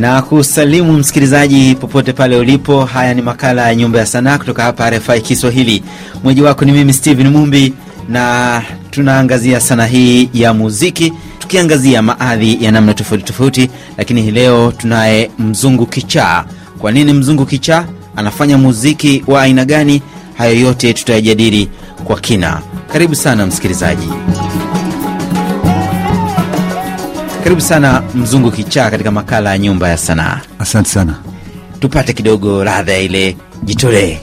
na kusalimu msikilizaji popote pale ulipo. Haya ni makala ya Nyumba ya Sanaa kutoka hapa RFI Kiswahili. Mweji wako ni mimi Steven Mumbi, na tunaangazia sanaa hii ya muziki, tukiangazia maadhi ya namna tofauti tofauti, lakini hii leo tunaye mzungu kichaa. Kwa nini mzungu kichaa? Anafanya muziki wa aina gani? Hayo yote tutayajadili kwa kina. Karibu sana msikilizaji. Karibu sana mzungu kichaa katika makala ya nyumba ya sanaa. Asante sana. Tupate kidogo ladha ile jitolee.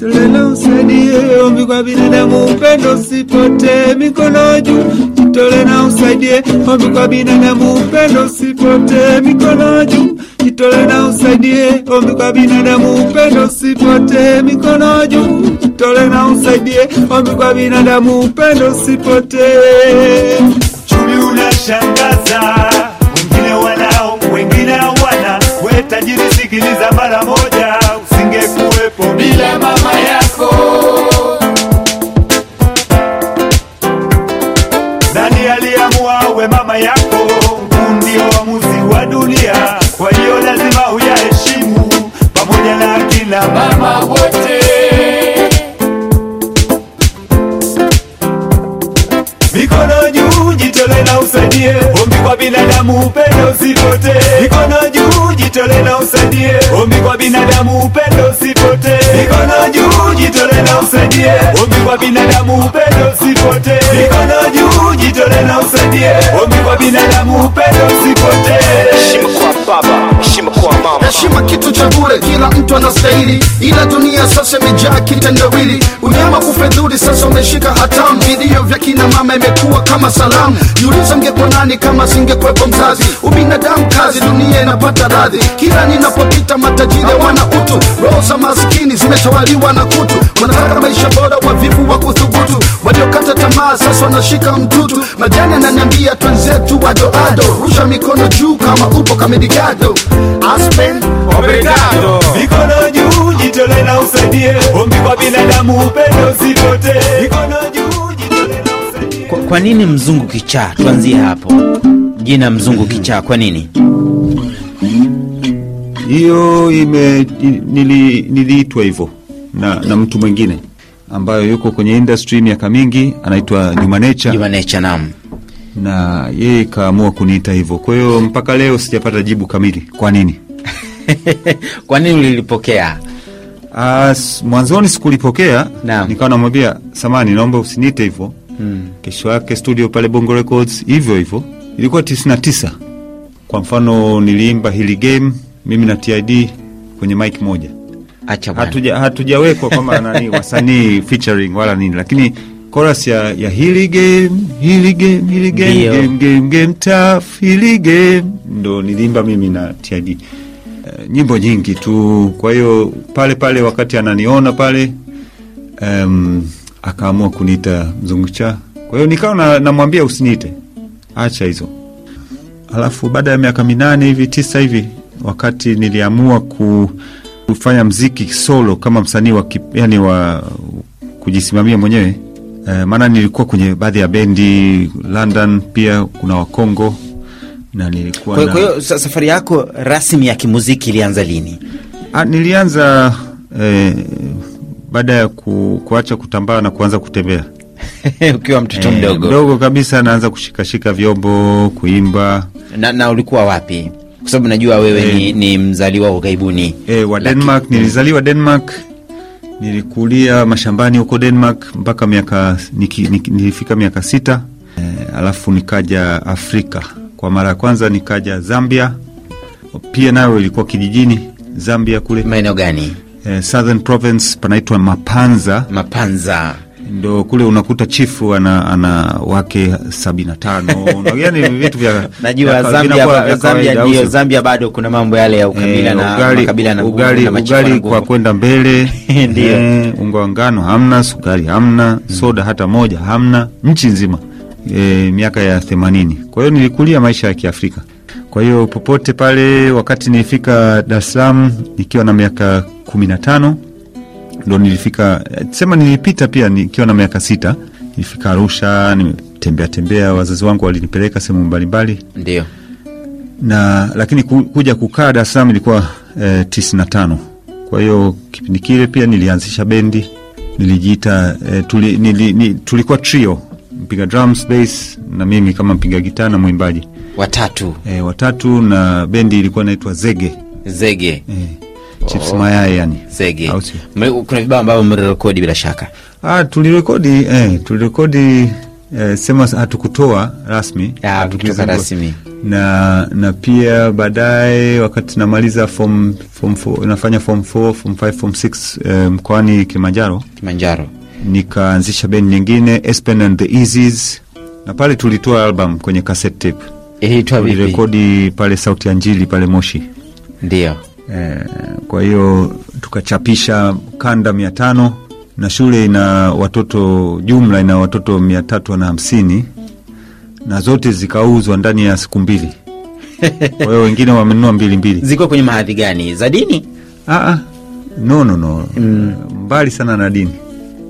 Tolela usaidie, ombi kwa binadamu, upendo usipotee, mikono juu. Jitole na usaidie, ombi kwa binadamu, upendo usipotee, mikono juu. Jitole na usaidie, ombi kwa binadamu, upendo usipotee, mikono juu. Jitole na usaidie, ombi kwa binadamu, upendo usipotee. Chumi unashangaza, wengine wanao, wengine hawana. We tajiri, sikiliza mara moja, usingekuwepo bila mama yako. Binadamu, upendo usipote, Mikono juu, jitole na usaidie, ombi kwa binadamu, upendo usipote, Mikono juu, jitole na usaidie, ombi kwa binadamu, upendo usipote, Mikono juu, jitole na usaidie, ombi kwa binadamu, upendo usipote. heshima kwa baba, heshima kwa mama. heshima kitu cha bure, kila mtu anastahili, ila dunia sasa imejaa kitendawili. Kufedhuli sasa umeshika hatamu, vilio vya kina mama imekuwa kama salamu. Jiuliza ngekuwa nani kama singekwepo mzazi? Ubinadamu kazi, dunia inapata radhi. Kila ninapopita matajiri wana utu, roho za maskini zimetawaliwa na kutu. Wanataka maisha bora, wavivu wa kuthubutu, waliokata tamaa sasa wanashika mtutu. Majani ananiambia twenzetu wadoado, rusha mikono juu kama upo kamedigado. Aspen Obrigado. Jitole na usaidie, ombi kwa binadamu, upendo usipotee. Mikono juu, jitole na usaidie. Kwa, kwa nini mzungu kichaa? Tuanzie hapo. Jina mzungu kichaa, kwa nini? Hiyo ime nili, niliitwa hivyo na, na mtu mwingine ambayo yuko kwenye industry miaka mingi anaitwa Juma Nature Juma Nature, naam. na yeye ikaamua kuniita hivyo. Kwa hiyo mpaka leo sijapata jibu kamili kwa nini. kwa nini ulilipokea? Ah, mwanzoni sikulipokea, Naam. nikawa namwambia samani, naomba usiniite hivyo mm. kesho yake studio pale Bongo Records hivyo hivyo. Ilikuwa 99 kwa mfano, niliimba hili game mimi na TID kwenye mic moja hatujawekwa hatuja kama nani wasanii featuring wala nini, lakini chorus ya, ya hili game hili game hili game Ndio. game game game tough hili game ndo niliimba mimi na TID. Uh, nyimbo nyingi tu. Kwa hiyo pale pale wakati ananiona pale um, akaamua kuniita mzungucha. Kwa hiyo nikawa na- namwambia usiniite, acha hizo. Alafu baada ya miaka minane hivi tisa hivi, wakati niliamua ku, kufanya mziki solo kama msanii wa, yani wa kujisimamia mwenyewe e, maana nilikuwa kwenye baadhi ya bendi London, pia kuna Wakongo na nilikuwa Kwa hiyo na... safari yako rasmi ya kimuziki ilianza lini? A, nilianza eh, baada ya ku, kuacha kutambaa na kuanza kutembea ukiwa mtoto Eh, mdogo mdogo kabisa, naanza kushikashika vyombo, kuimba na, na ulikuwa wapi? Kwa sababu najua wewe Eh. ni, ni mzaliwa wa ughaibuni. e, wa Laki- Denmark. Nilizaliwa Denmark, nilikulia mashambani huko Denmark mpaka miaka niki, niki, nilifika miaka sita e, alafu nikaja Afrika kwa mara ya kwanza, nikaja Zambia, pia nayo ilikuwa kijijini Zambia kule Maeneo gani? Eh, Southern Province panaitwa Mapanza Mapanza. ndo kule unakuta chifu ana, ana wake sabini na tano yani vitu vya Najua Zambia, ba- Zambia ndio? Zambia bado kuna mambo yale ya ukabila e, na ugali, makabila na ugali, na ugali kwa kwenda mbele Ndio. e, unga wa ngano hamna, sukari hamna, soda hata moja hamna, nchi nzima e, miaka ya themanini. Kwa hiyo nilikulia maisha ya Kiafrika. Kwa hiyo popote pale, wakati nilifika Dar es Salaam nikiwa na miaka kumi na tano ndo nilifika sema nilipita pia nikiwa na miaka sita nilifika Arusha, nimetembea tembea, wazazi wangu walinipeleka sehemu mbalimbali Ndio. na lakini kuja kukaa Dar es Salaam ilikuwa e, tisini na tano. Kwa hiyo kipindi kile pia nilianzisha bendi nilijiita e, tuli, nili, ni, tulikuwa trio mpiga drums, bass na mimi kama mpiga gitaa na mwimbaji. Watatu. E, watatu na bendi ilikuwa inaitwa Zege. Zege. E. chips mayai yani. Zege. Kuna vibao ambavyo mmerekodi bila shaka? Ah, tulirekodi eh, tulirekodi eh, sema hatukutoa rasmi. Ah, Hatukutoa rasmi. na na pia baadaye wakati namaliza form form 4 nafanya form 4 form 5 form 6 eh, mkoani Kilimanjaro. Kilimanjaro nikaanzisha bendi nyingine Espen and the Easies na pale tulitoa album kwenye cassette tape. Ilitoa vipi? tulirekodi pale Sauti ya Njili pale Moshi. Ndio. E, kwa hiyo tukachapisha kanda mia tano na shule ina watoto jumla ina watoto mia tatu na hamsini na zote zikauzwa ndani ya siku mbili. Kwa hiyo wengine wamenunua mbili mbili. Ziko kwenye mahadhi gani? Za dini? Aa, no, no, no, Mm. Mbali sana na dini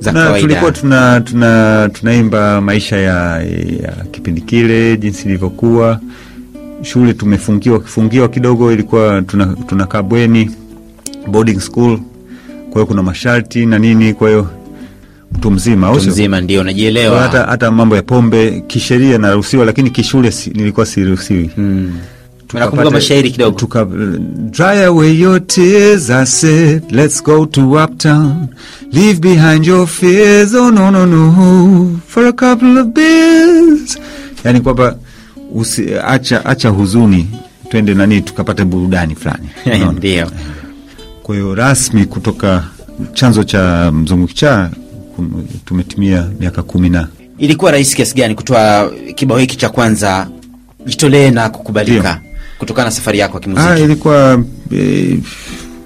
Za na kawaida. tulikuwa tuna, tuna, tunaimba maisha ya, ya kipindi kile jinsi ilivyokuwa. Shule tumefungiwa kifungiwa kidogo ilikuwa tuna- tunakaa bweni boarding school. Kwa hiyo kuna masharti na nini kwa hiyo mtu mzima au mtu mzima ndio unajielewa. Hata, hata mambo ya pombe kisheria naruhusiwa lakini kishule si, nilikuwa siruhusiwi. Mm. Nakumbuka mashairi kidogo. tuka, dry away your tears I said let's go to uptown. Leave behind your fears oh no no no for a couple of beers. Yani kwamba acha, acha huzuni twende nani tukapate burudani fulani. Ndio. Kwa hiyo rasmi kutoka chanzo cha mzungu kichaa tumetumia tumetimia miaka kumi na ilikuwa rahisi kiasi gani kutoa kibao hiki cha kwanza jitolee na kukubalika kutokana na safari yako ya Ah, ilikuwa e,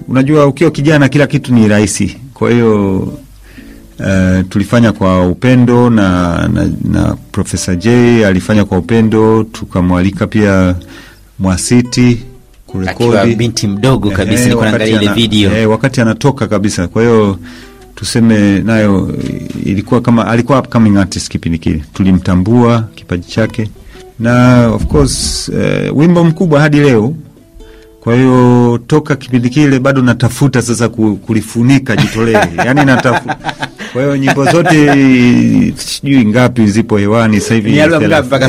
unajua ukiwa kijana kila kitu ni rahisi. Kwa hiyo uh, tulifanya kwa upendo na, na, na Profesa J alifanya kwa upendo, tukamwalika pia Mwasiti kurekodi. Binti mdogo kabisa Eh, nilikuwa naangalia ile video. eh, wakati anatoka kabisa. Kwa hiyo tuseme nayo eh, ilikuwa kama alikuwa upcoming artist kipindi kile, tulimtambua kipaji chake na of course uh, wimbo mkubwa hadi leo. Kwa hiyo toka kipindi kile bado natafuta sasa kulifunika jitolee, yani natafuta. Kwa hiyo nyimbo zote sijui ngapi zipo hewani sasa hivi,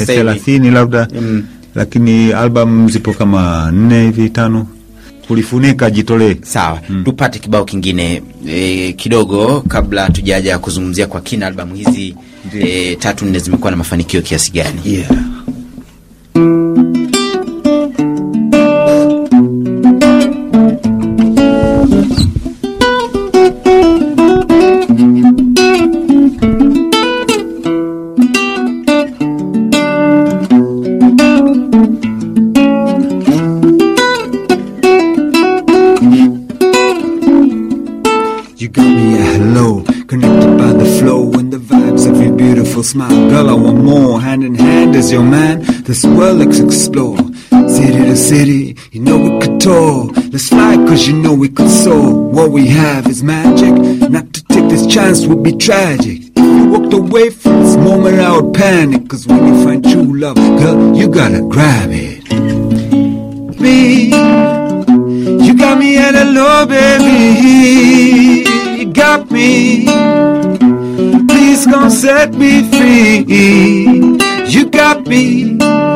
thelathini labda Mm. lakini albam zipo kama nne hivi tano. Kulifunika jitolee. sawa tupate kibao kingine e, kidogo kabla tujaja kuzungumzia kwa kina albamu hizi e, tatu nne zimekuwa na mafanikio kiasi gani Yeah. Let's explore. City to city, you know we could tour. Let's fly, cause you know we could soar. What we have is magic. Not to take this chance would be tragic. If you walked away from this moment, I would panic. Cause when you find true love, girl, you gotta grab it. Me. You got me at hello, baby. You got me. Please come set me free. You got me.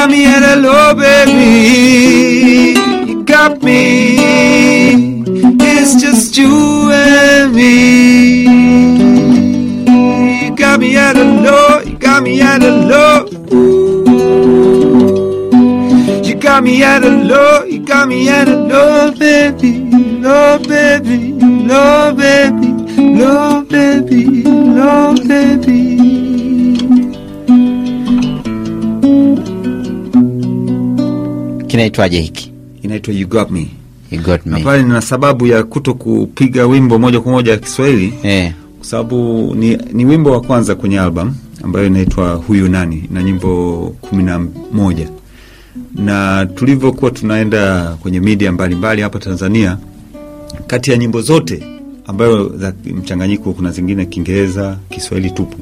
Got me at hello, baby. You got me. It's just you and me. You got me at hello. You got me at hello. You got me at a low, you got me at a low, baby, low, baby, low, baby, low, baby, low, baby. Kinaitwaje hiki? Inaitwa You Got Me. you got me. Pale nina sababu ya kuto kupiga wimbo moja kwa moja ya Kiswahili. Eh, kwa sababu ni, ni wimbo wa kwanza kwenye album ambayo inaitwa Huyu Nani na nyimbo kumi na moja. Na tulivyokuwa tunaenda kwenye media mbalimbali hapa Tanzania, kati ya nyimbo zote ambayo za mchanganyiko, kuna zingine Kiingereza, Kiswahili tupu,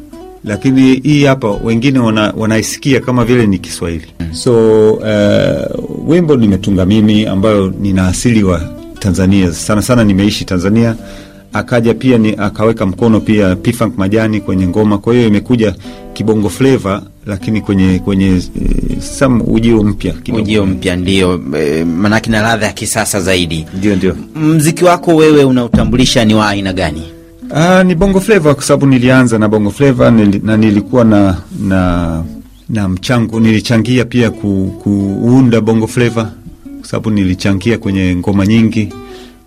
lakini hii hapa wengine wana, wanaisikia kama vile ni Kiswahili. So uh, wimbo nimetunga mimi ambayo nina asili wa Tanzania, sana sana nimeishi Tanzania. Akaja pia ni, akaweka mkono pia P-Funk Majani kwenye ngoma, kwa hiyo imekuja kibongo flavor, lakini kwenye kwenye uh, some ujio mpya kidogo. ujio mpya ndio e, manake na ladha ya kisasa zaidi Ndio, ndio. mziki wako wewe unautambulisha ni wa aina gani Ah, ni bongo flava kwa sababu nilianza na bongo flava na nilikuwa na na na mchango nilichangia pia ku, kuunda bongo flava kwa sababu nilichangia kwenye ngoma nyingi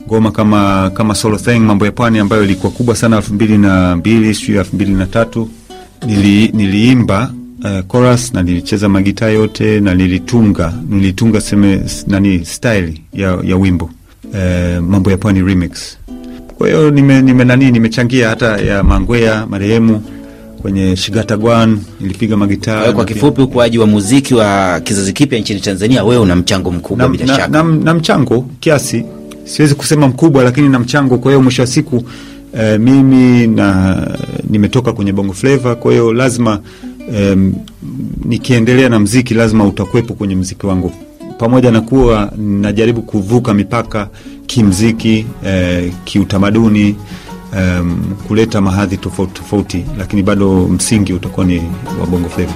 ngoma kama kama solo thing mambo ya pwani ambayo ilikuwa kubwa sana elfu mbili na mbili sijui elfu mbili na tatu. Nili, niliimba uh, chorus na nilicheza magitaa yote na nilitunga nilitunga seme nani style ya, ya wimbo uh, mambo ya pwani remix kwa hiyo nime, nime nani nimechangia hata ya Mangwea marehemu kwenye Shigata Gwan nilipiga magitaa. Kwa kifupi ukuaji wa muziki wa kizazi kipya nchini tanzania wewe una mchango mkubwa na, bila shaka na, na mchango kiasi, siwezi kusema mkubwa, lakini na mchango. Kwa hiyo mwisho wa siku eh, mimi na nimetoka kwenye bongo flava, kwa hiyo lazima eh, nikiendelea na mziki lazima utakuwepo kwenye mziki wangu, pamoja na kuwa najaribu kuvuka mipaka kimziki, eh, kiutamaduni um, kuleta mahadhi tofauti tofauti, lakini bado msingi utakuwa ni wa bongo flava.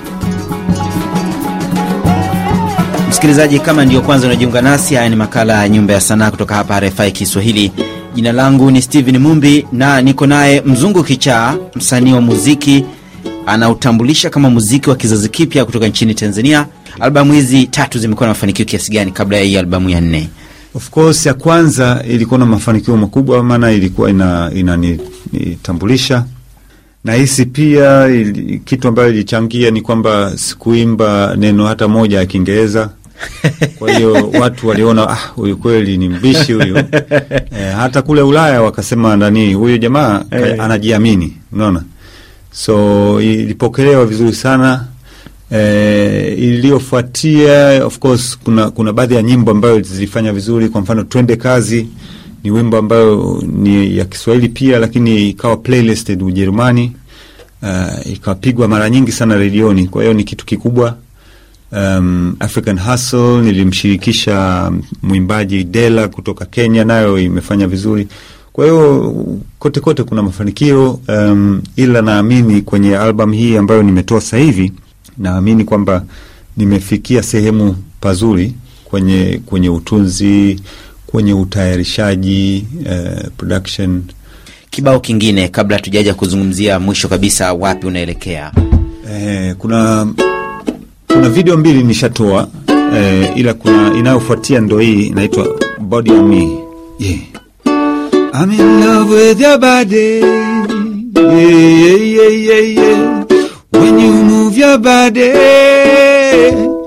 msikilizaji kama ndio kwanza unajiunga nasi haya ni makala ya nyumba ya sanaa kutoka hapa rfi kiswahili. Jina langu ni stephen mumbi na niko naye mzungu kichaa msanii wa muziki anautambulisha kama muziki wa kizazi kipya kutoka nchini tanzania. Albamu hizi tatu zimekuwa na mafanikio kiasi gani kabla ya hii albamu ya nne Of course ya kwanza ilikuwa na mafanikio makubwa, maana ilikuwa ina inanitambulisha na hisi pia ili, kitu ambayo ilichangia ni kwamba sikuimba neno hata moja ya Kiingereza. Kwa hiyo watu waliona ah, huyu kweli ni mbishi huyu. E, hata kule Ulaya wakasema nani, huyu jamaa hey, anajiamini, unaona. So ilipokelewa vizuri sana. E, iliyofuatia of course kuna, kuna baadhi ya nyimbo ambayo zilifanya vizuri. Kwa mfano twende kazi ni wimbo ambayo ni ya Kiswahili pia, lakini ikawa playlisted Ujerumani. Uh, ikapigwa mara nyingi sana redioni, kwa hiyo ni kitu kikubwa. Um, African Hustle nilimshirikisha mwimbaji Dela kutoka Kenya, nayo imefanya vizuri. Kwa hiyo kote kote kuna mafanikio um, ila naamini kwenye album hii ambayo nimetoa sasa hivi, naamini kwamba nimefikia sehemu pazuri kwenye kwenye utunzi, kwenye utayarishaji, uh, production kibao kingine kabla tujaja kuzungumzia mwisho kabisa wapi unaelekea Eh, kuna kuna video mbili nishatoa eh, ila kuna inayofuatia ndo hii inaitwa Body on Me. Yeah. I'm in love with your body. Yeah, yeah, yeah, yeah, yeah. When you move your body,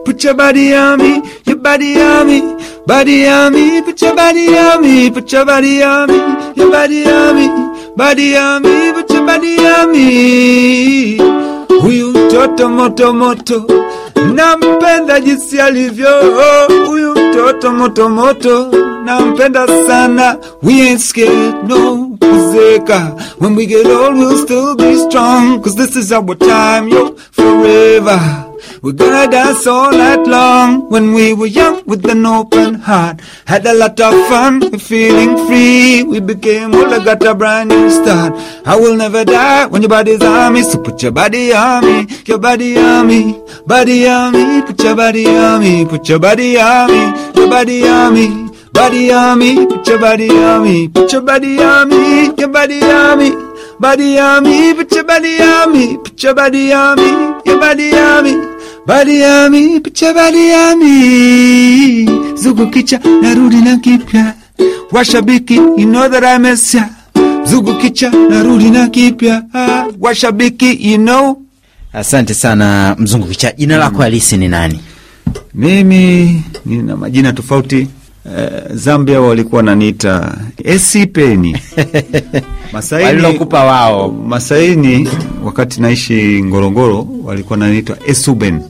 put your body on me, your body on me, body on me, put your body on me, put your body on me, your body on me, body on me, put your body on me. Huyu mtoto moto moto, nampenda jinsi alivyo. Huyu mtoto moto moto, nampenda sana. We ain't scared, no kuzeka. When we get old, we'll still be strong. Cause this is our time, yo, forever. We're gonna dance all night long. When we were young with an open heart, had a lot of fun, we're feeling free. We became older, got a brand new start. I will never die when your body's on me. So put your body on me, your body on me, body on me. Put your body on me, put your body on me, your body on me. Body on me, put your body on me, put your body on me, your body on me, body on me, put your body on me, put your body on me, your body on me, your body on me. Zugu kicha, narudi na kipya, washabiki, you know that I miss ya. Zugu kicha, narudi na kipya, washabiki, you know. asante sana mzungu kicha jina lako halisi ni nani Mimi nina majina tofauti. Eh, Zambia walikuwa naniita Esipeni walilokupa wao Masaini wakati naishi Ngorongoro walikuwa naniita Esuben,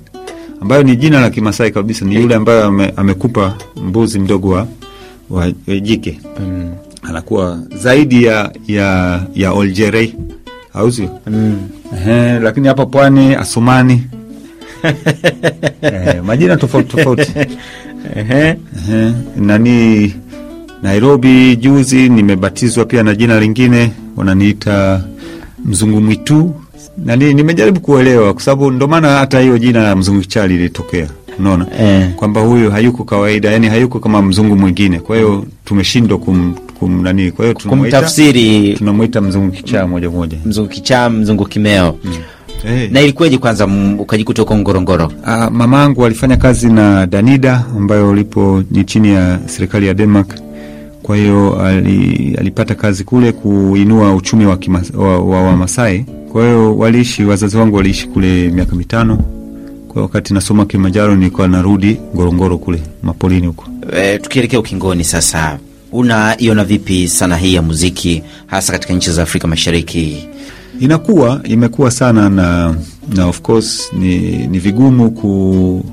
ambayo ni jina la Kimasai kabisa, ni yule ambaye ame, amekupa mbuzi mdogo wa, wa, jike. Anakuwa zaidi ya ya ya Oljerei au sio? Ehe, lakini hapa pwani Asumani. Eh, majina tofauti tofauti. Nani Nairobi juzi nimebatizwa pia na jina lingine wananiita mzungu mwitu nani, nimejaribu kuelewa kwa sababu ndo maana hata hiyo jina la mzungu kichaa lilitokea, unaona Eh. kwamba huyu hayuko kawaida, yani hayuko kama mzungu mwingine, kwa hiyo tumeshindwa kum, kum nani, kwa hiyo tunamuita kumtafsiri tunamwita mzungu kichaa moja moja. mzungu kichaa mzungu kimeo Eh. na ilikuwaje kwanza ukajikuta uko ngorongoro Ah, mamangu alifanya kazi na Danida ambayo lipo ni chini ya serikali ya Denmark. Kwa hiyo ali, alipata kazi kule kuinua uchumi wa, kima, wa, wa, wa Masai. Kwa hiyo waliishi, wazazi wangu waliishi kule miaka mitano. Kwa wakati nasoma Kilimanjaro nilikuwa narudi Ngorongoro kule mapolini huko. e, tukielekea ukingoni sasa unaiona vipi sana hii ya muziki hasa katika nchi za afrika mashariki Inakuwa imekuwa sana na, na of course ni, ni vigumu ku,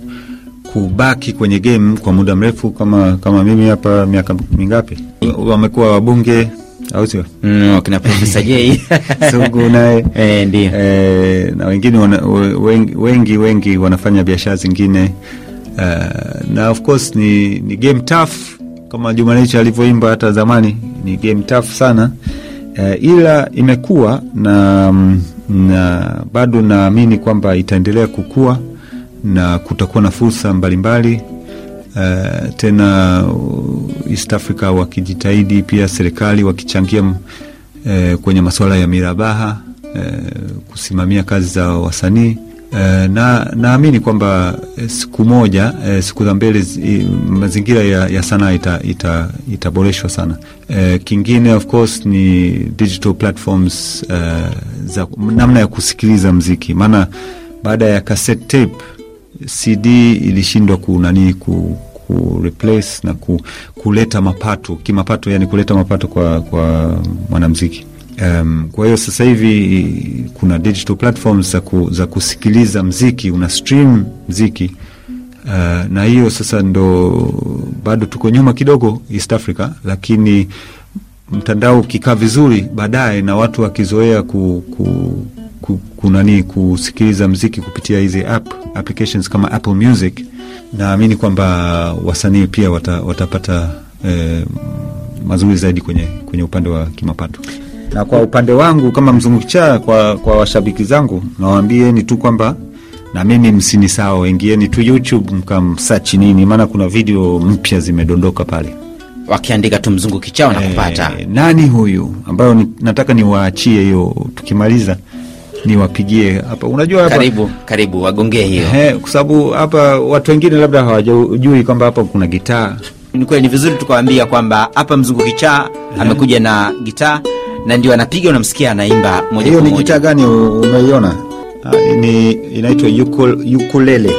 kubaki kwenye game kwa muda mrefu kama, kama mimi hapa miaka mingapi wamekuwa wabunge au sio? mm, wakina profesa j. Sugu naye. E, ndio. E, na wengine wana, wengi, wengi wengi wanafanya biashara zingine. Uh, na of course ni, ni game tough. Kama Jumanichi alivyoimba hata zamani, ni game tough sana. Uh, ila imekuwa na, na bado naamini kwamba itaendelea kukua na kutakuwa na fursa mbalimbali uh, tena East Africa wakijitahidi pia serikali wakichangia uh, kwenye masuala ya mirabaha uh, kusimamia kazi za wasanii uh, na naamini kwamba eh, siku moja uh, siku za mbele mazingira ya, ya sanaa ita, ita, itaboreshwa sana. Uh, kingine of course ni digital platforms uh, za namna ya kusikiliza mziki, maana baada ya cassette tape CD ilishindwa kunani ku, ku replace na ku, kuleta mapato kimapato, yani kuleta mapato kwa, kwa mwanamziki. Um, kwa hiyo sasa hivi kuna digital platforms za, ku, za kusikiliza mziki, una stream mziki uh, na hiyo sasa ndo bado tuko nyuma kidogo East Africa, lakini mtandao ukikaa vizuri baadaye na watu wakizoea ku, ku, ku, kunani kusikiliza mziki kupitia hizi app applications kama Apple Music, naamini kwamba wasanii pia wata, watapata eh, mazuri zaidi kwenye, kwenye upande wa kimapato. Na kwa upande wangu kama mzungukichaa, kwa, kwa washabiki zangu nawaambieni tu kwamba na mimi msinisahau, ingieni tu YouTube mkamsachi nini, maana kuna video mpya zimedondoka pale. wakiandika tu mzungu na kupata e, nani huyu ambayo ni, nataka niwaachie hiyo, tukimaliza niwapigie hapa. Unajua hapa karibu karibu wagongee hiyo eh, kwa sababu hapa watu wengine labda hawajui kwamba hapa kuna gitaa ni kweli ni vizuri tukawaambia kwamba hapa mzungu kichaa amekuja na gitaa na ndio anapiga unamsikia anaimba moja hiyo ni gitaa gani umeiona? Ah, ni inaitwa ukulele.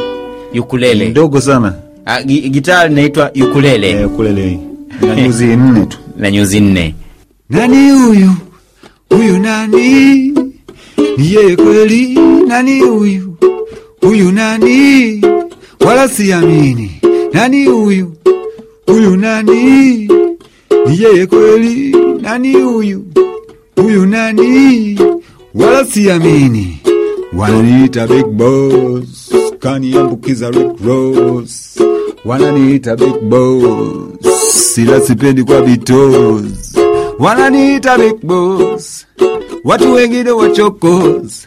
ukulele ndogo sana Ah, gitaa linaitwa ukulele. eh, ukulele na nyuzi nne tu. na nyuzi nne Nani huyu? Huyu nani? Ni kweli? Nani huyu? Huyu nani? Wala siamini. Nani huyu? Huyu nani? Ni yeye kweli? Nani huyu? Huyu nani? Wala siamini. Wananiita Big Boss, kaniambukiza Rick Ross. Wananiita Big Boss, sila sipendi kwa bitos. Wananiita Big Boss, watu wengine wachokos.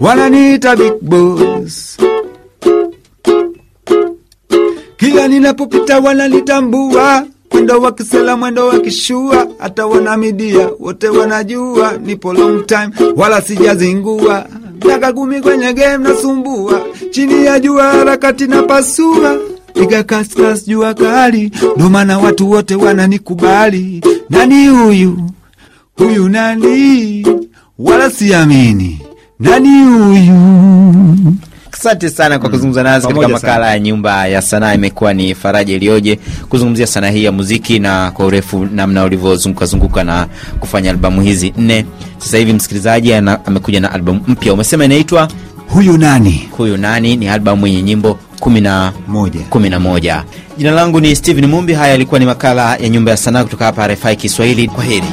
Wananiita Big Boss, kila ninapopita wananitambua, mwendo wa kisela, mwendo wa kishua, hata wanamidia wote wanajua nipo long time, wala sijazingua. Miaka kumi kwenye game nasumbua, chini ya jua harakati na pasua, piga kaskas jua kali, ndo maana watu wote wananikubali. Nani huyu? Huyu nani? Wala siamini. Nani huyu? asante sana kwa kuzungumza nasi katika makala ya nyumba ya sanaa. Imekuwa ni faraja iliyoje kuzungumzia sanaa hii ya muziki na kwa urefu namna ulivyozungukazunguka na kufanya albamu hizi nne. Sasa hivi msikilizaji amekuja na albamu mpya. Umesema inaitwa Huyu nani? huyu nani? Ni albamu yenye nyimbo kumi na Moja. kumi na moja. Jina langu ni Steven mumbi. Haya yalikuwa ni makala ya nyumba ya sanaa kutoka hapa rfi kiswahili. Kwa heri